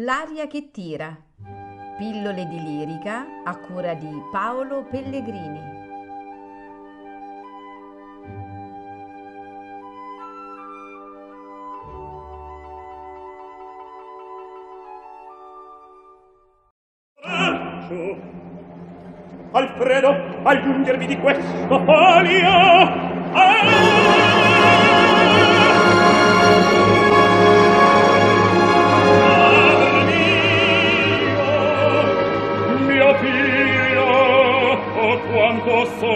L'aria che tira. Pillole di lirica a cura di Paolo Pellegrini. Alfredo, aggiungervi di questo folio. Padre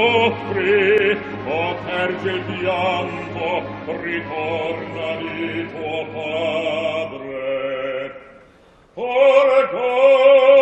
soffri, o terge il pianto, ritorna di tuo padre. Or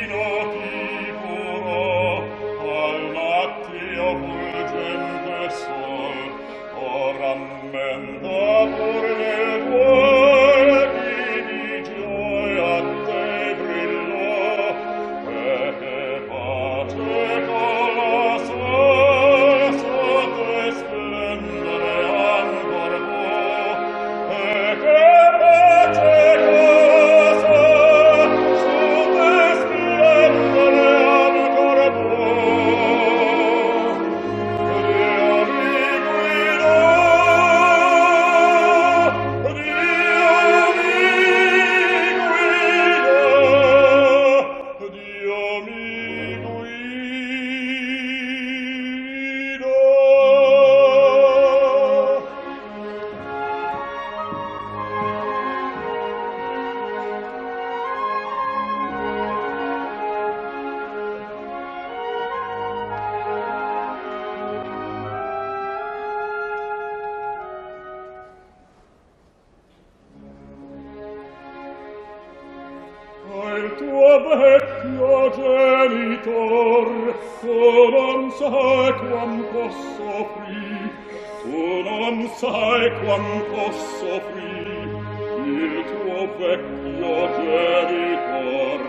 vecchio genitor tu non sai quanto soffri tu non sai quanto soffri il tuo vecchio genitor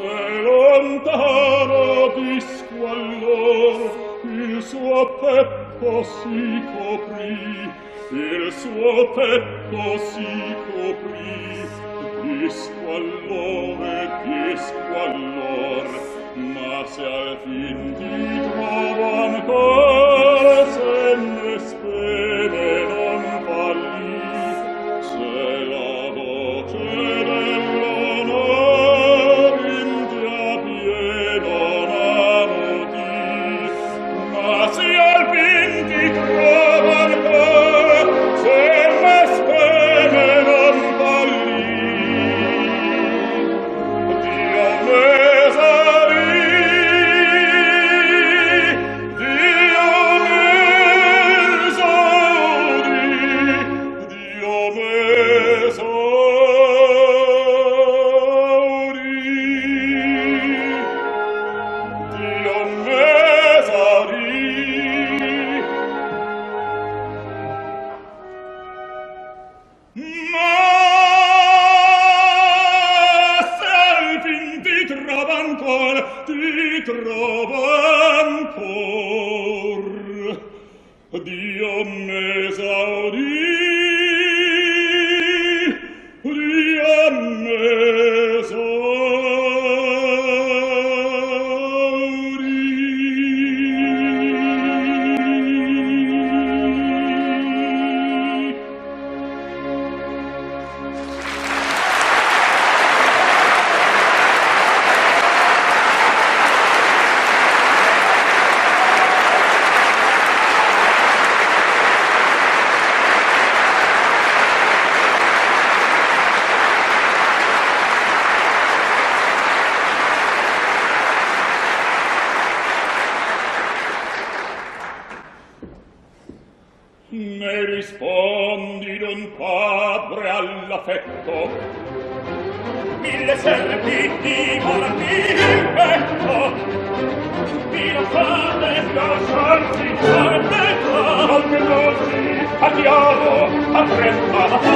e lontano di squallor il suo petto si coprì il suo petto si coprì disquallore, disquallor, ma se al fin ti trovo ancora, sempre spere, trovo ancor, ti trovo ancor. Dio m'esaudì, ne rispondi d'un padre all'affetto. Mille serpi di morti in petto mi di fate lasciarsi far metà al che dosi a diavolo a presta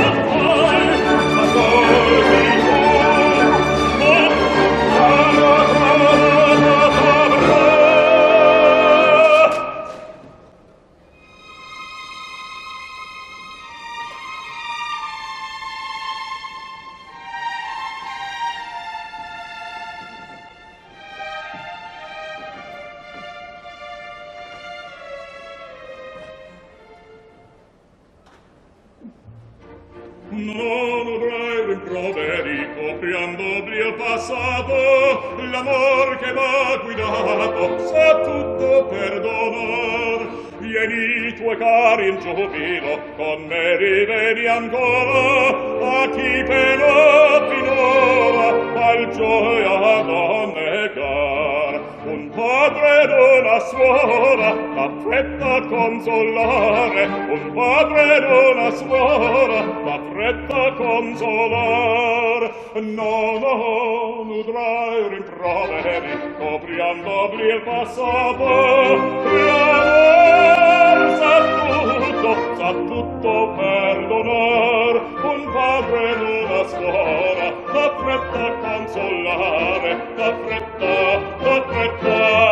roveri copriando il passato l'amor che m'ha guidato sa tutto perdonar vieni tuoi cari in giubilo con me rivedi ancora a chi penò padre d'una suora t'affretta consolare. Un padre d'una suora t'affretta consolare. No no nudrai rimproveri copriando bli il passato. L'amor sa tutto sa tutto perdonar un padre d'una suora t'affretta consolare. T'affretta t'affretta